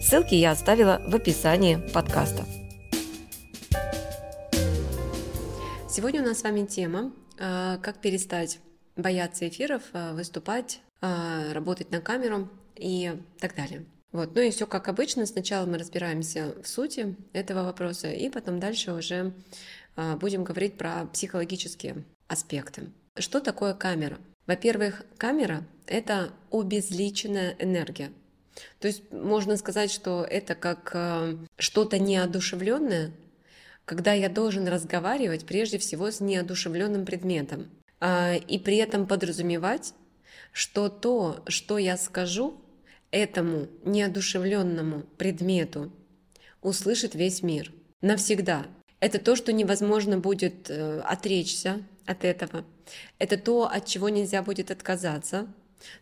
Ссылки я оставила в описании подкаста. Сегодня у нас с вами тема э, «Как перестать бояться эфиров, э, выступать, э, работать на камеру и так далее». Вот. Ну и все как обычно. Сначала мы разбираемся в сути этого вопроса, и потом дальше уже будем говорить про психологические аспекты. Что такое камера? Во-первых, камера — это обезличенная энергия. То есть можно сказать, что это как э, что-то неодушевленное, когда я должен разговаривать прежде всего с неодушевленным предметом, а, и при этом подразумевать, что то, что я скажу этому неодушевленному предмету, услышит весь мир навсегда. Это то, что невозможно будет э, отречься от этого. Это то, от чего нельзя будет отказаться.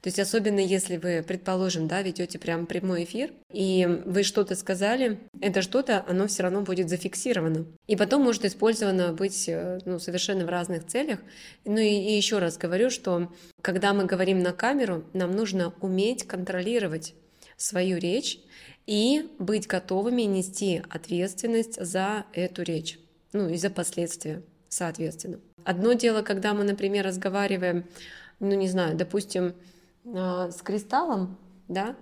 То есть особенно если вы, предположим, да, ведете прям прямой эфир, и вы что-то сказали, это что-то, оно все равно будет зафиксировано. И потом может использовано быть э, ну, совершенно в разных целях. Ну и, и еще раз говорю, что когда мы говорим на камеру, нам нужно уметь контролировать свою речь и быть готовыми нести ответственность за эту речь, ну и за последствия, соответственно. Одно дело, когда мы, например, разговариваем ну не знаю, допустим, а, с кристаллом, да,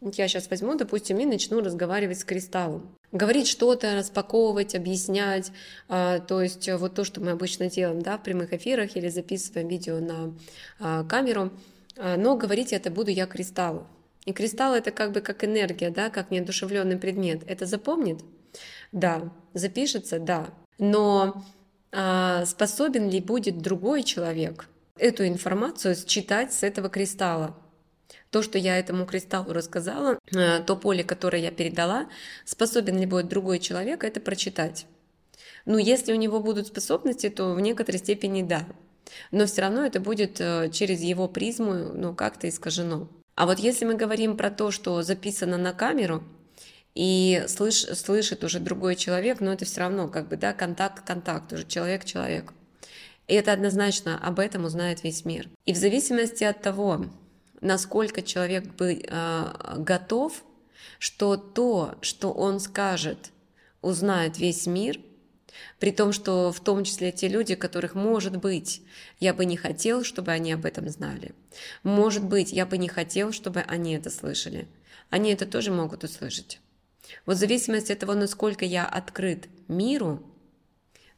я сейчас возьму, допустим, и начну разговаривать с кристаллом. Говорить что-то, распаковывать, объяснять, а, то есть вот то, что мы обычно делаем да, в прямых эфирах или записываем видео на а, камеру, но говорить это буду я кристаллу. И кристалл это как бы как энергия, да, как неодушевленный предмет. Это запомнит? Да. Запишется? Да. Но способен ли будет другой человек эту информацию считать с этого кристалла. То, что я этому кристаллу рассказала, э, то поле, которое я передала, способен ли будет другой человек это прочитать. Ну, если у него будут способности, то в некоторой степени да. Но все равно это будет э, через его призму, ну, как-то искажено. А вот если мы говорим про то, что записано на камеру, и слыш, слышит уже другой человек, но это все равно как бы, да, контакт-контакт, уже человек-человек. И это однозначно об этом узнает весь мир. И в зависимости от того, насколько человек бы, э, готов, что то, что он скажет, узнает весь мир, при том, что в том числе те люди, которых, может быть, я бы не хотел, чтобы они об этом знали. Может быть, я бы не хотел, чтобы они это слышали. Они это тоже могут услышать. Вот в зависимости от того, насколько я открыт миру,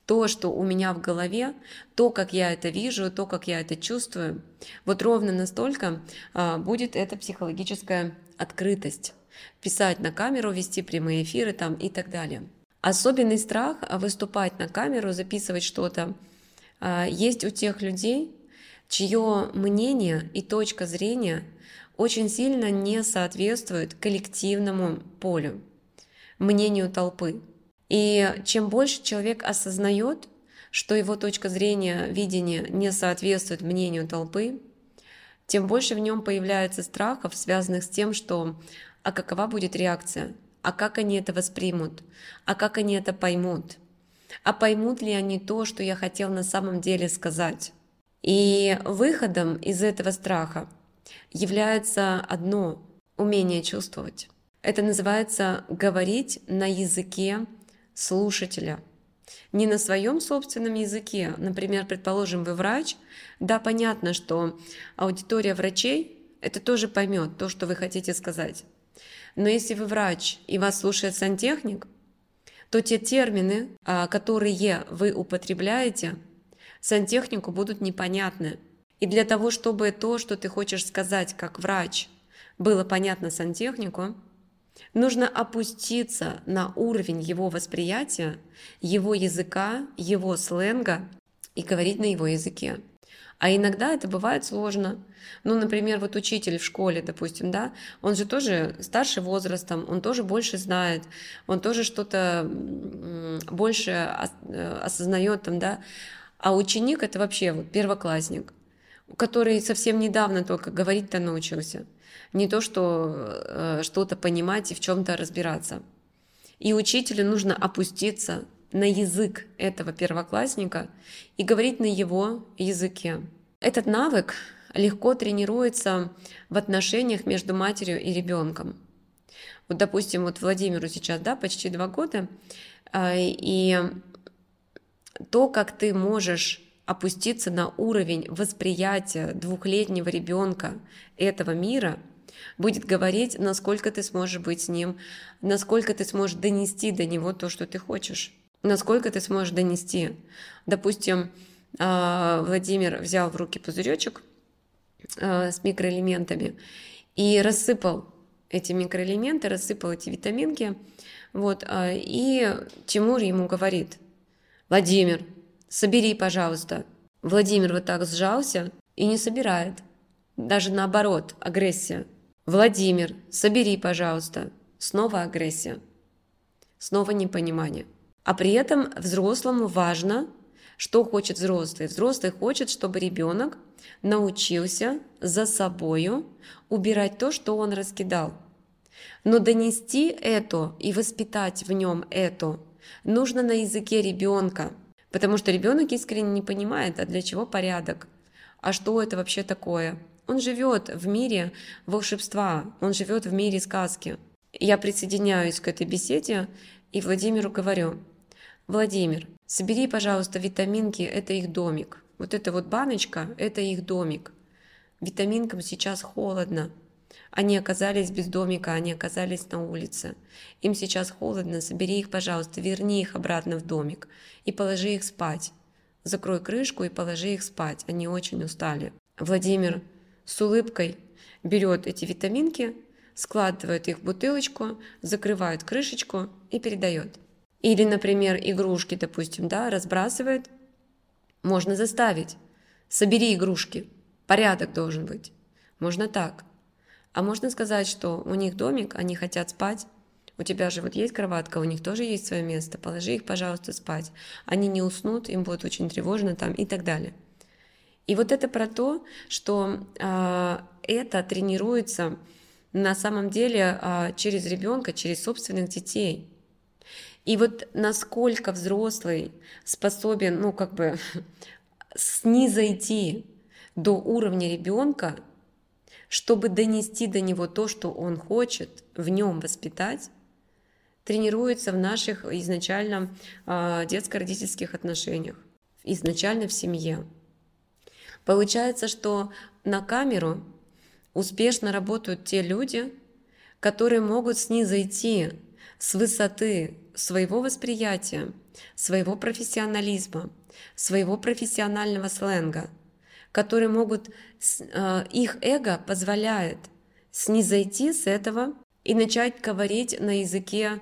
то, что у меня в голове, то, как я это вижу, то, как я это чувствую, вот ровно настолько а, будет эта психологическая открытость. Писать на камеру, вести прямые эфиры там и так далее. Особенный страх выступать на камеру, записывать что-то а, есть у тех людей, чье мнение и точка зрения очень сильно не соответствует коллективному полю, мнению толпы. И чем больше человек осознает, что его точка зрения, видения не соответствует мнению толпы, тем больше в нем появляется страхов, связанных с тем, что а какова будет реакция, а как они это воспримут, а как они это поймут, а поймут ли они то, что я хотел на самом деле сказать. И выходом из этого страха является одно — умение чувствовать. Это называется говорить на языке слушателя. Не на своем собственном языке. Например, предположим, вы врач. Да, понятно, что аудитория врачей это тоже поймет то, что вы хотите сказать. Но если вы врач и вас слушает сантехник, то те термины, а, которые вы употребляете, сантехнику будут непонятны. И для того, чтобы то, что ты хочешь сказать как врач, было понятно сантехнику, Нужно опуститься на уровень его восприятия, его языка, его сленга и говорить на его языке. А иногда это бывает сложно. Ну, например, вот учитель в школе, допустим, да, он же тоже старше возрастом, он тоже больше знает, он тоже что-то больше э, осознает там, да. А ученик это вообще вот первоклассник, который совсем недавно только говорить-то научился. Не то, что э, что-то понимать и в чем-то разбираться. И учителю нужно опуститься на язык этого первоклассника и говорить на его языке. Этот навык легко тренируется в отношениях между матерью и ребенком. Вот, допустим, вот Владимиру сейчас, да, почти два года, а, и то, как ты можешь опуститься на уровень восприятия двухлетнего ребенка этого мира, будет говорить, насколько ты сможешь быть с ним, насколько ты сможешь донести до него то, что ты хочешь, насколько ты сможешь донести. Допустим, а, Владимир взял в руки пузыречек а, с микроэлементами и рассыпал эти микроэлементы, рассыпал эти витаминки. Вот, а, и Тимур ему говорит, Владимир, собери, пожалуйста. Владимир вот так сжался и не собирает. Даже наоборот, агрессия. Владимир, собери, пожалуйста. Снова агрессия. Снова непонимание. А при этом взрослому важно, что хочет взрослый. Взрослый хочет, чтобы ребенок научился за собою убирать то, что он раскидал. Но донести это и воспитать в нем это нужно на языке ребенка, потому что ребенок искренне не понимает, а для чего порядок, а что это вообще такое. Он живет в мире волшебства, он живет в мире сказки. Я присоединяюсь к этой беседе и Владимиру говорю, Владимир, собери, пожалуйста, витаминки, это их домик. Вот эта вот баночка, это их домик. Витаминкам сейчас холодно, они оказались без домика, они оказались на улице. Им сейчас холодно, собери их, пожалуйста, верни их обратно в домик и положи их спать. Закрой крышку и положи их спать, они очень устали. Владимир с улыбкой берет эти витаминки, складывает их в бутылочку, закрывает крышечку и передает. Или, например, игрушки, допустим, да, разбрасывает. Можно заставить. Собери игрушки. Порядок должен быть. Можно так. А можно сказать, что у них домик, они хотят спать, у тебя же вот есть кроватка, у них тоже есть свое место, положи их, пожалуйста, спать. Они не уснут, им будет очень тревожно там и так далее. И вот это про то, что э, это тренируется на самом деле э, через ребенка, через собственных детей. И вот насколько взрослый способен, ну как бы снизойти до уровня ребенка, чтобы донести до него то, что он хочет в нем воспитать, тренируется в наших изначально э, детско-родительских отношениях, изначально в семье. Получается, что на камеру успешно работают те люди, которые могут снизойти с высоты своего восприятия, своего профессионализма, своего профессионального сленга – которые могут, э, их эго позволяет снизойти с этого и начать говорить на языке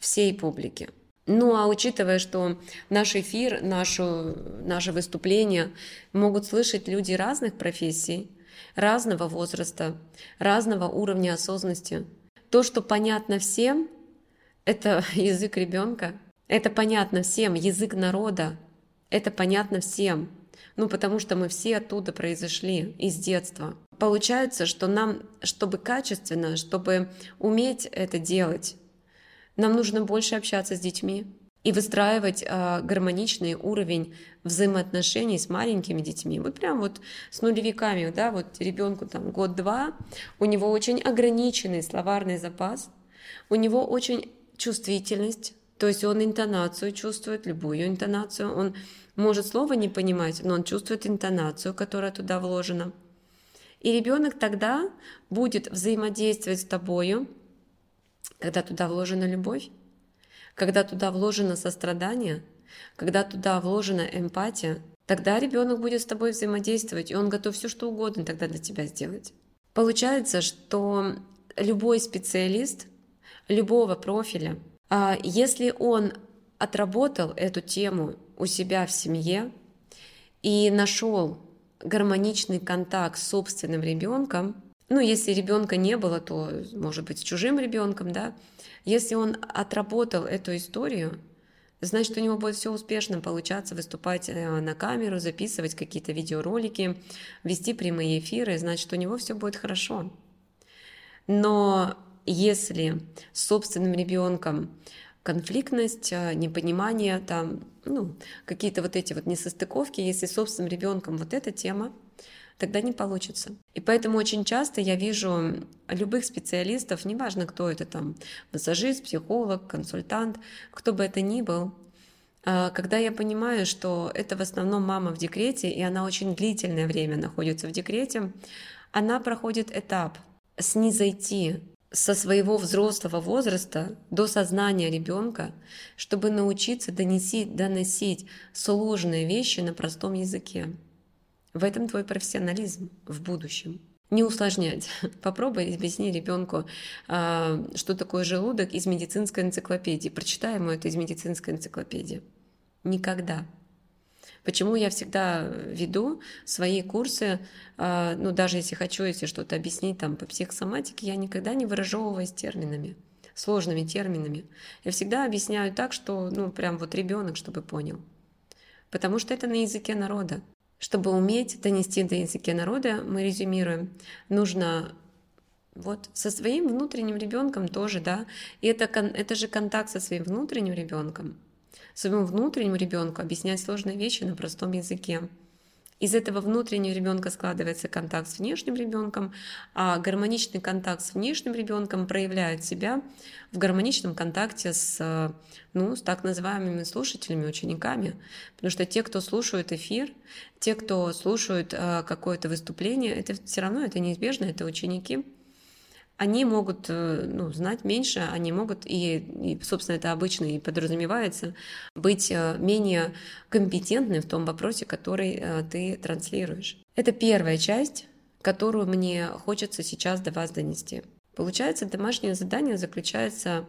всей публики. Ну а учитывая, что наш эфир, нашу, наше выступление могут слышать люди разных профессий, разного возраста, разного уровня осознанности, то, что понятно всем, это язык ребенка, это понятно всем, язык народа, это понятно всем. Ну, потому что мы все оттуда произошли, из детства. Получается, что нам, чтобы качественно, чтобы уметь это делать, нам нужно больше общаться с детьми и выстраивать э, гармоничный уровень взаимоотношений с маленькими детьми. Вот прям вот с нулевиками, да, вот ребенку там год-два, у него очень ограниченный словарный запас, у него очень чувствительность, то есть он интонацию чувствует, любую интонацию, он может слово не понимать, но он чувствует интонацию, которая туда вложена. И ребенок тогда будет взаимодействовать с тобою, когда туда вложена любовь, когда туда вложено сострадание, когда туда вложена эмпатия, тогда ребенок будет с тобой взаимодействовать, и он готов все что угодно тогда для тебя сделать. Получается, что любой специалист любого профиля, а если он отработал эту тему у себя в семье и нашел гармоничный контакт с собственным ребенком, ну, если ребенка не было, то, может быть, с чужим ребенком, да, если он отработал эту историю, значит, у него будет все успешно получаться выступать э, на камеру, записывать какие-то видеоролики, вести прямые эфиры, значит, у него все будет хорошо. Но если с собственным ребенком конфликтность, э, непонимание, там, ну, какие-то вот эти вот несостыковки, если собственным ребенком вот эта тема, тогда не получится. И поэтому очень часто я вижу любых специалистов, неважно, кто это там, массажист, психолог, консультант, кто бы это ни был, а, когда я понимаю, что это в основном мама в декрете, и она очень длительное время находится в декрете, она проходит этап снизойти со своего взрослого возраста до сознания ребенка, чтобы научиться доносить, доносить сложные вещи на простом языке. В этом твой профессионализм в будущем. Не усложнять. Попробуй объясни ребенку, а, что такое желудок из медицинской энциклопедии. Прочитай ему это из медицинской энциклопедии. Никогда. Почему я всегда веду свои курсы, а, ну даже если хочу, если что-то объяснить там по психосоматике, я никогда не выражевываюсь терминами, сложными терминами. Я всегда объясняю так, что, ну прям вот ребенок, чтобы понял. Потому что это на языке народа. Чтобы уметь донести до языке народа, мы резюмируем, нужно вот со своим внутренним ребенком тоже, да, и это, это же контакт со своим внутренним ребенком своему внутреннему ребенку объяснять сложные вещи на простом языке. Из этого внутреннего ребенка складывается контакт с внешним ребенком, а гармоничный контакт с внешним ребенком проявляет себя в гармоничном контакте с, ну, с так называемыми слушателями, учениками. Потому что те, кто слушают эфир, те, кто слушают э, какое-то выступление, это все равно это неизбежно, это ученики они могут э, ну, знать меньше, они могут, и, и, собственно, это обычно и подразумевается, быть э, менее компетентны в том вопросе, который э, ты транслируешь. Это первая часть, которую мне хочется сейчас до вас донести. Получается, домашнее задание заключается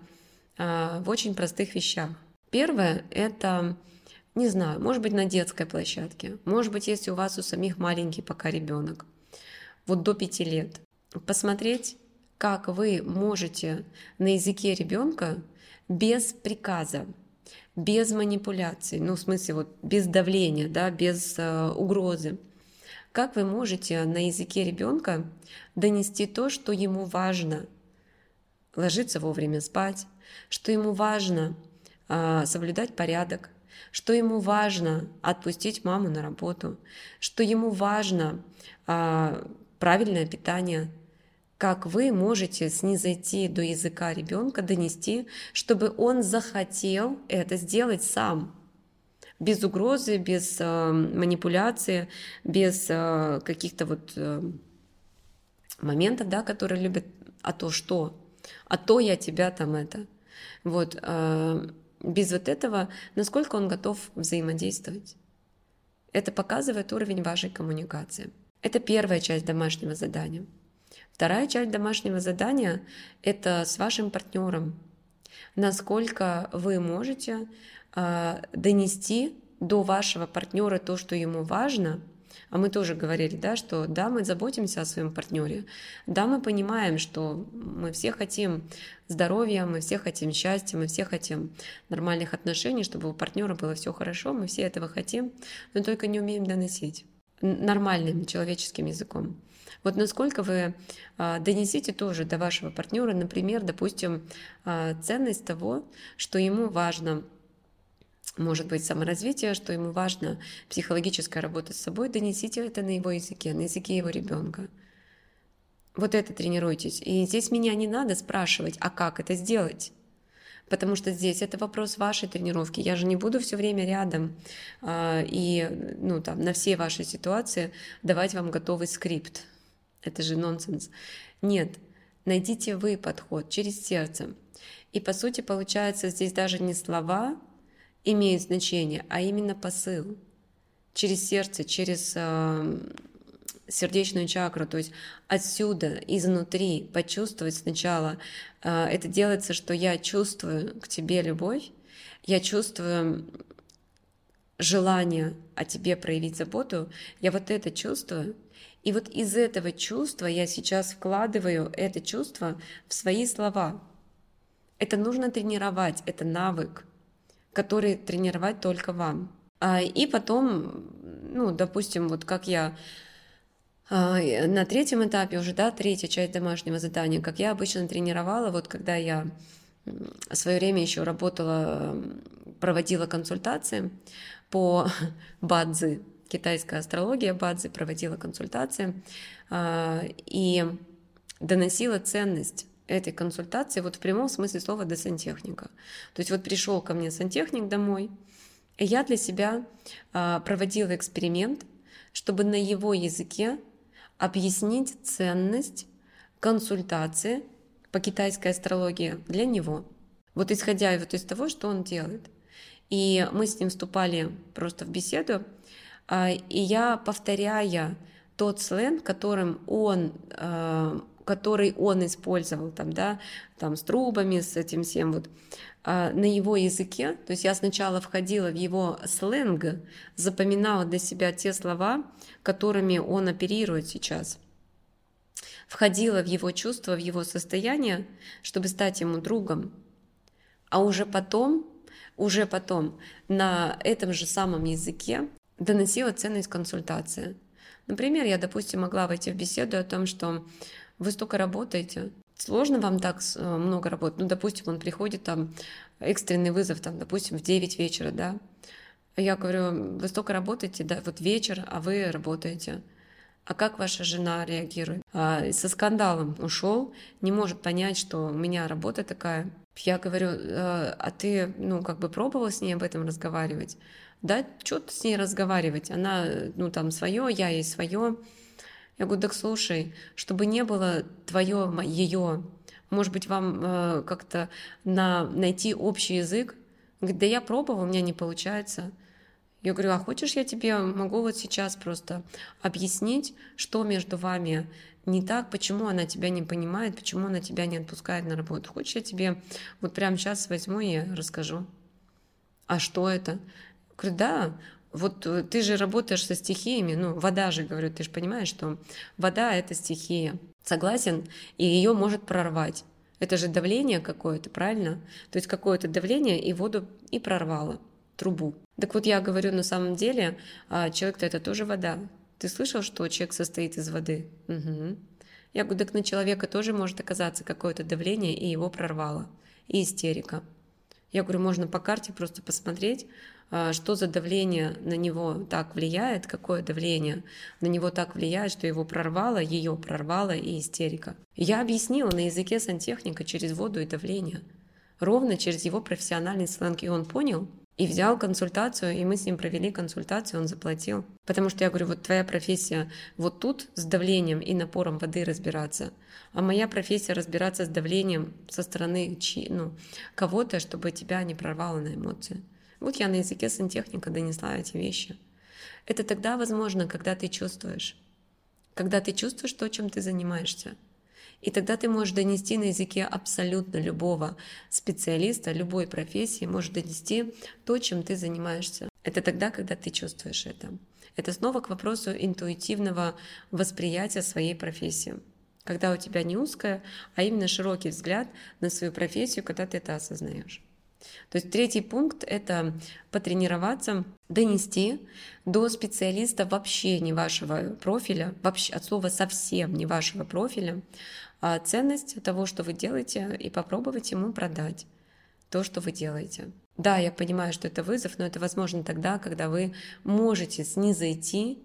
в очень простых вещах. Первое — это, не знаю, может быть, на детской площадке, может быть, если у вас у самих маленький пока ребенок, вот до пяти лет, посмотреть как вы можете на языке ребенка без приказа, без манипуляций, ну, в смысле, вот без давления, да, без э, угрозы, как вы можете на языке ребенка донести то, что ему важно? Ложиться вовремя спать, что ему важно э, соблюдать порядок, что ему важно отпустить маму на работу, что ему важно э, правильное питание, как вы можете снизойти до языка ребенка, донести, чтобы он захотел это сделать сам, без угрозы, без э, манипуляции, без э, каких-то вот э, моментов, да, которые любят, а то что, а то я тебя там это. Вот, э, без вот этого, насколько он готов взаимодействовать. Это показывает уровень вашей коммуникации. Это первая часть домашнего задания. Вторая часть домашнего задания – это с вашим партнером. Насколько вы можете э, донести до вашего партнера то, что ему важно, а мы тоже говорили, да, что да, мы заботимся о своем партнере, да, мы понимаем, что мы все хотим здоровья, мы все хотим счастья, мы все хотим нормальных отношений, чтобы у партнера было все хорошо, мы все этого хотим, но только не умеем доносить нормальным человеческим языком. Вот насколько вы а, донесите тоже до вашего партнера, например, допустим, а, ценность того, что ему важно может быть саморазвитие, что ему важно психологическая работа с собой, донесите это на его языке, на языке его ребенка. Вот это тренируйтесь. И здесь меня не надо спрашивать, а как это сделать? Потому что здесь это вопрос вашей тренировки. Я же не буду все время рядом э, и ну, там, на все ваши ситуации давать вам готовый скрипт. Это же нонсенс. Нет, найдите вы подход через сердце. И по сути получается здесь даже не слова имеют значение, а именно посыл через сердце, через э, сердечную чакру, то есть отсюда, изнутри почувствовать сначала. Э, это делается, что я чувствую к тебе любовь, я чувствую желание о тебе проявить заботу, я вот это чувствую, и вот из этого чувства я сейчас вкладываю это чувство в свои слова. Это нужно тренировать, это навык, который тренировать только вам. А, и потом, ну, допустим, вот как я а, на третьем этапе уже, да, третья часть домашнего задания, как я обычно тренировала, вот когда я в свое время еще работала, проводила консультации по бадзи, китайская астрология Бадзи проводила консультации а, и доносила ценность этой консультации вот в прямом смысле слова до сантехника. То есть вот пришел ко мне сантехник домой, и я для себя а, проводила эксперимент, чтобы на его языке объяснить ценность консультации по китайской астрологии для него. Вот исходя вот из того, что он делает. И мы с ним вступали просто в беседу, а, и я, повторяя тот сленг, которым он, а, который он использовал, там, да, там, с трубами, с этим всем, вот, а, на его языке, то есть я сначала входила в его сленг, запоминала для себя те слова, которыми он оперирует сейчас, входила в его чувства, в его состояние, чтобы стать ему другом, а уже потом, уже потом на этом же самом языке доносила ценность консультации. Например, я, допустим, могла войти в беседу о том, что вы столько работаете, сложно вам так э, много работать. Ну, допустим, он приходит, там, экстренный вызов, там, допустим, в 9 вечера, да. Я говорю, вы столько работаете, да, вот вечер, а вы работаете. А как ваша жена реагирует? А, со скандалом ушел, не может понять, что у меня работа такая. Я говорю, «Э, а ты, ну, как бы пробовал с ней об этом разговаривать? да, что с ней разговаривать, она, ну, там, свое, я ей свое. Я говорю, так слушай, чтобы не было твое, ее, может быть, вам э, как-то на, найти общий язык. Говорит, да я пробовал, у меня не получается. Я говорю, а хочешь, я тебе могу вот сейчас просто объяснить, что между вами не так, почему она тебя не понимает, почему она тебя не отпускает на работу. Хочешь, я тебе вот прямо сейчас возьму и расскажу. А что это? Говорю, да, вот э, ты же работаешь со стихиями, ну, вода же, говорю, ты же понимаешь, что вода — это стихия. Согласен? И ее может прорвать. Это же давление какое-то, правильно? То есть какое-то давление и воду и прорвало, трубу. Так вот я говорю, на самом деле, а человек-то это тоже вода. Ты слышал, что человек состоит из воды? Угу. Я говорю, так на человека тоже может оказаться какое-то давление, и его прорвало. И истерика. Я говорю, можно по карте просто посмотреть, что за давление на него так влияет, какое давление на него так влияет, что его прорвало, ее прорвало и истерика. я объяснила на языке сантехника через воду и давление, ровно через его профессиональный сленг, и он понял, и взял консультацию, и мы с ним провели консультацию, он заплатил. Потому что я говорю, вот твоя профессия вот тут с давлением и напором воды разбираться, а моя профессия разбираться с давлением со стороны ну, кого-то, чтобы тебя не прорвало на эмоции. Вот я на языке сантехника донесла эти вещи. Это тогда возможно, когда ты чувствуешь. Когда ты чувствуешь то, чем ты занимаешься. И тогда ты можешь донести на языке абсолютно любого специалиста, любой профессии, можешь донести то, чем ты занимаешься. Это тогда, когда ты чувствуешь это. Это снова к вопросу интуитивного восприятия своей профессии. Когда у тебя не узкая, а именно широкий взгляд на свою профессию, когда ты это осознаешь. То есть третий пункт — это потренироваться, донести до специалиста вообще не вашего профиля, вообще от слова совсем не вашего профиля, а ценность того, что вы делаете, и попробовать ему продать то, что вы делаете. Да, я понимаю, что это вызов, но это возможно тогда, когда вы можете снизойти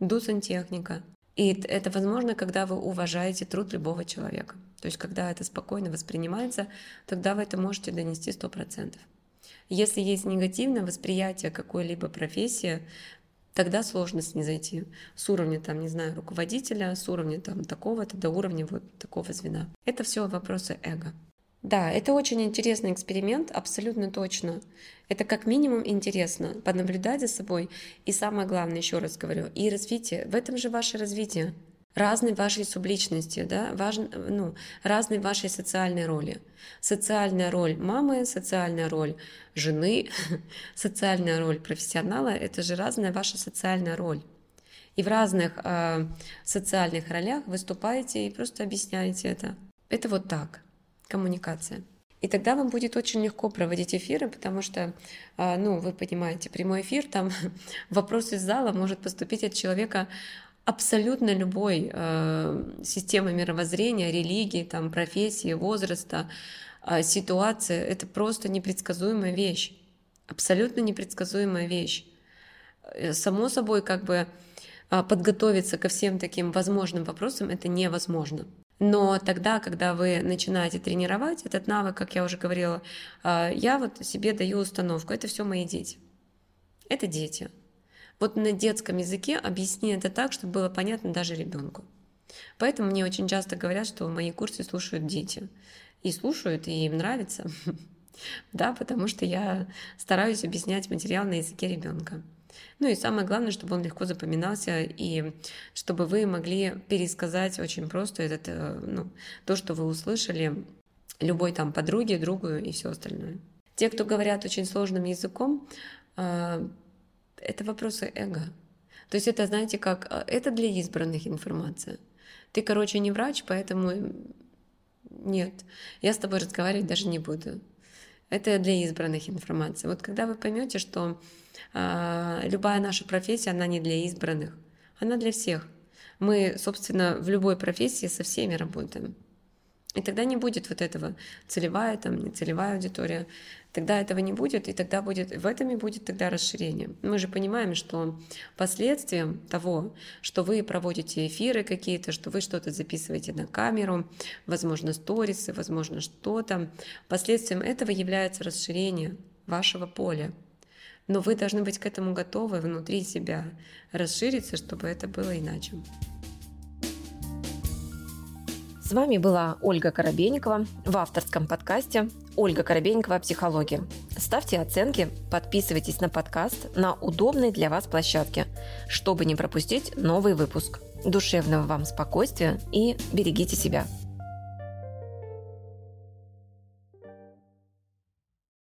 до сантехника. И это возможно, когда вы уважаете труд любого человека. То есть, когда это спокойно воспринимается, тогда вы это можете донести 100%. Если есть негативное восприятие какой-либо профессии, тогда сложно с ней. С уровня, там, не знаю, руководителя, с уровня там такого-то до уровня вот такого звена. Это все вопросы эго. Да, это очень интересный эксперимент, абсолютно точно. Это как минимум интересно, понаблюдать за собой. И самое главное, еще раз говорю, и развитие. В этом же ваше развитие. разной вашей субличности, да, важ, ну, разной вашей социальной роли. Социальная роль мамы, социальная роль жены, социальная роль профессионала – это же разная ваша социальная роль. И в разных э, социальных ролях выступаете и просто объясняете это. Это вот так, коммуникация. И тогда вам будет очень легко проводить эфиры, потому что, э, ну, вы понимаете, прямой эфир, там вопрос из зала может поступить от человека абсолютно любой э, системы мировоззрения, религии, там, профессии, возраста, э, ситуации. Это просто непредсказуемая вещь. Абсолютно непредсказуемая вещь. Э, само собой, как бы подготовиться ко всем таким возможным вопросам это невозможно. Но тогда, когда вы начинаете тренировать этот навык, как я уже говорила, э, я вот себе даю установку, это все мои дети. Это дети. Вот на детском языке объясни это так, чтобы было понятно даже ребенку. Поэтому мне очень часто говорят, что мои курсы слушают дети. И слушают, и им нравится. Да, потому что я стараюсь объяснять материал на языке ребенка. Ну и самое главное, чтобы он легко запоминался, и чтобы вы могли пересказать очень просто этот, э, ну, то, что вы услышали любой там подруге, другу и все остальное. Те, кто говорят очень сложным языком, э, это вопросы эго. То есть это, знаете, как, а, это для избранных информация. Ты, короче, не врач, поэтому нет, я с тобой разговаривать даже не буду. Это для избранных информация. Вот когда вы поймете, что э, любая наша профессия, она не для избранных, она для всех. Мы, собственно, в любой профессии со всеми работаем. И тогда не будет вот этого целевая, там, не целевая аудитория. Тогда этого не будет, и тогда будет, в этом и будет тогда расширение. Мы же понимаем, что последствием того, что вы проводите эфиры какие-то, что вы что-то записываете на камеру, возможно, сторисы, возможно, что-то, последствием этого является расширение вашего поля. Но вы должны быть к этому готовы внутри себя, расшириться, чтобы это было иначе. С вами была Ольга Коробейникова в авторском подкасте «Ольга Коробейникова. Психология». Ставьте оценки, подписывайтесь на подкаст на удобной для вас площадке, чтобы не пропустить новый выпуск. Душевного вам спокойствия и берегите себя.